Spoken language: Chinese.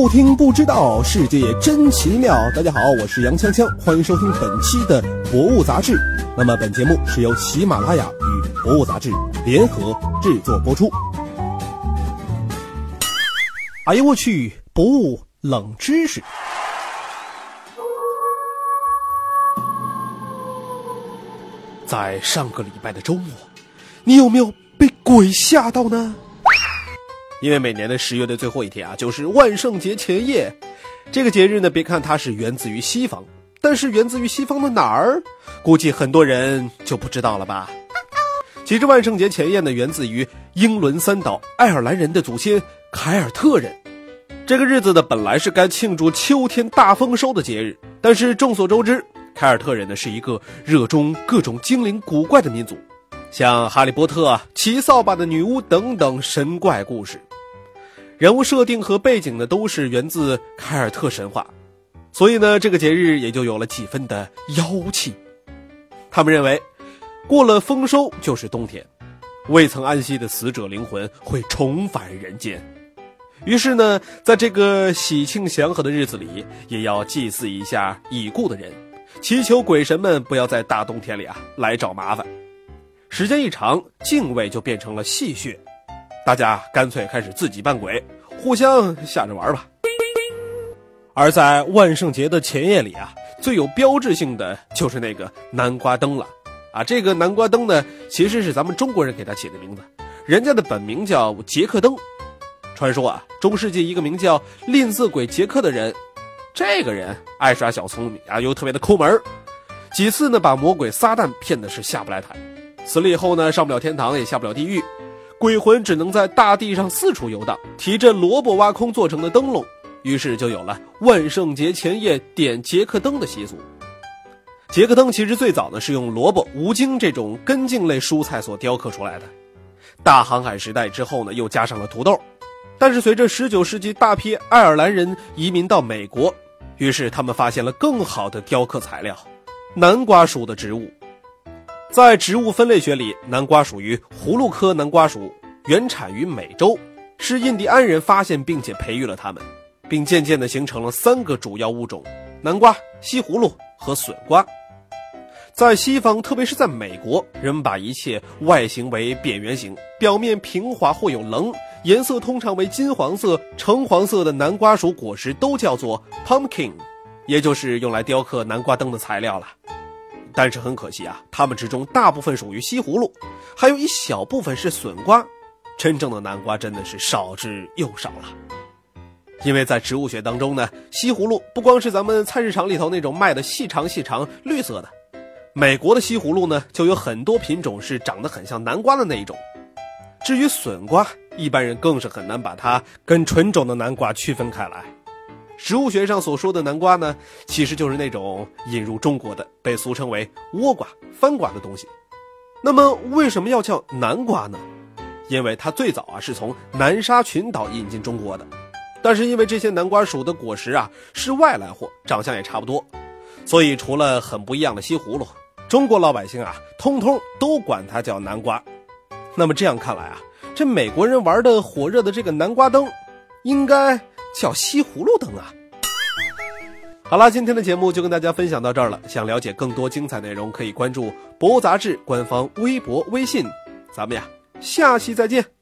不听不知道，世界真奇妙。大家好，我是杨锵锵，欢迎收听本期的《博物杂志》。那么本节目是由喜马拉雅与《博物杂志》联合制作播出。哎呦我去！博物冷知识，在上个礼拜的周末，你有没有被鬼吓到呢？因为每年的十月的最后一天啊，就是万圣节前夜。这个节日呢，别看它是源自于西方，但是源自于西方的哪儿？估计很多人就不知道了吧。其实万圣节前夜呢，源自于英伦三岛爱尔兰人的祖先凯尔特人。这个日子呢，本来是该庆祝秋天大丰收的节日，但是众所周知，凯尔特人呢是一个热衷各种精灵古怪的民族，像哈利波特、骑扫把的女巫等等神怪故事。人物设定和背景呢，都是源自凯尔特神话，所以呢，这个节日也就有了几分的妖气。他们认为，过了丰收就是冬天，未曾安息的死者灵魂会重返人间。于是呢，在这个喜庆祥和的日子里，也要祭祀一下已故的人，祈求鬼神们不要在大冬天里啊来找麻烦。时间一长，敬畏就变成了戏谑。大家干脆开始自己扮鬼，互相吓着玩吧。而在万圣节的前夜里啊，最有标志性的就是那个南瓜灯了。啊，这个南瓜灯呢，其实是咱们中国人给他起的名字，人家的本名叫杰克灯。传说啊，中世纪一个名叫吝啬鬼杰克的人，这个人爱耍小聪明啊，又特别的抠门几次呢把魔鬼撒旦骗的是下不来台，死了以后呢，上不了天堂，也下不了地狱。鬼魂只能在大地上四处游荡，提着萝卜挖空做成的灯笼，于是就有了万圣节前夜点杰克灯的习俗。杰克灯其实最早呢是用萝卜、无精这种根茎类蔬菜所雕刻出来的。大航海时代之后呢，又加上了土豆。但是随着19世纪大批爱尔兰人移民到美国，于是他们发现了更好的雕刻材料——南瓜属的植物。在植物分类学里，南瓜属于葫芦科南瓜属，原产于美洲，是印第安人发现并且培育了它们，并渐渐地形成了三个主要物种：南瓜、西葫芦和笋瓜。在西方，特别是在美国，人们把一切外形为扁圆形、表面平滑或有棱、颜色通常为金黄色、橙黄色的南瓜属果实都叫做 pumpkin，也就是用来雕刻南瓜灯的材料了。但是很可惜啊，它们之中大部分属于西葫芦，还有一小部分是笋瓜。真正的南瓜真的是少之又少了。因为在植物学当中呢，西葫芦不光是咱们菜市场里头那种卖的细长细长绿色的，美国的西葫芦呢就有很多品种是长得很像南瓜的那一种。至于笋瓜，一般人更是很难把它跟纯种的南瓜区分开来。植物学上所说的南瓜呢，其实就是那种引入中国的，被俗称为倭瓜、番瓜的东西。那么为什么要叫南瓜呢？因为它最早啊是从南沙群岛引进中国的，但是因为这些南瓜属的果实啊是外来货，长相也差不多，所以除了很不一样的西葫芦，中国老百姓啊通通都管它叫南瓜。那么这样看来啊，这美国人玩的火热的这个南瓜灯，应该。叫西葫芦灯啊！好了，今天的节目就跟大家分享到这儿了。想了解更多精彩内容，可以关注《博物杂志》官方微博、微信。咱们呀，下期再见。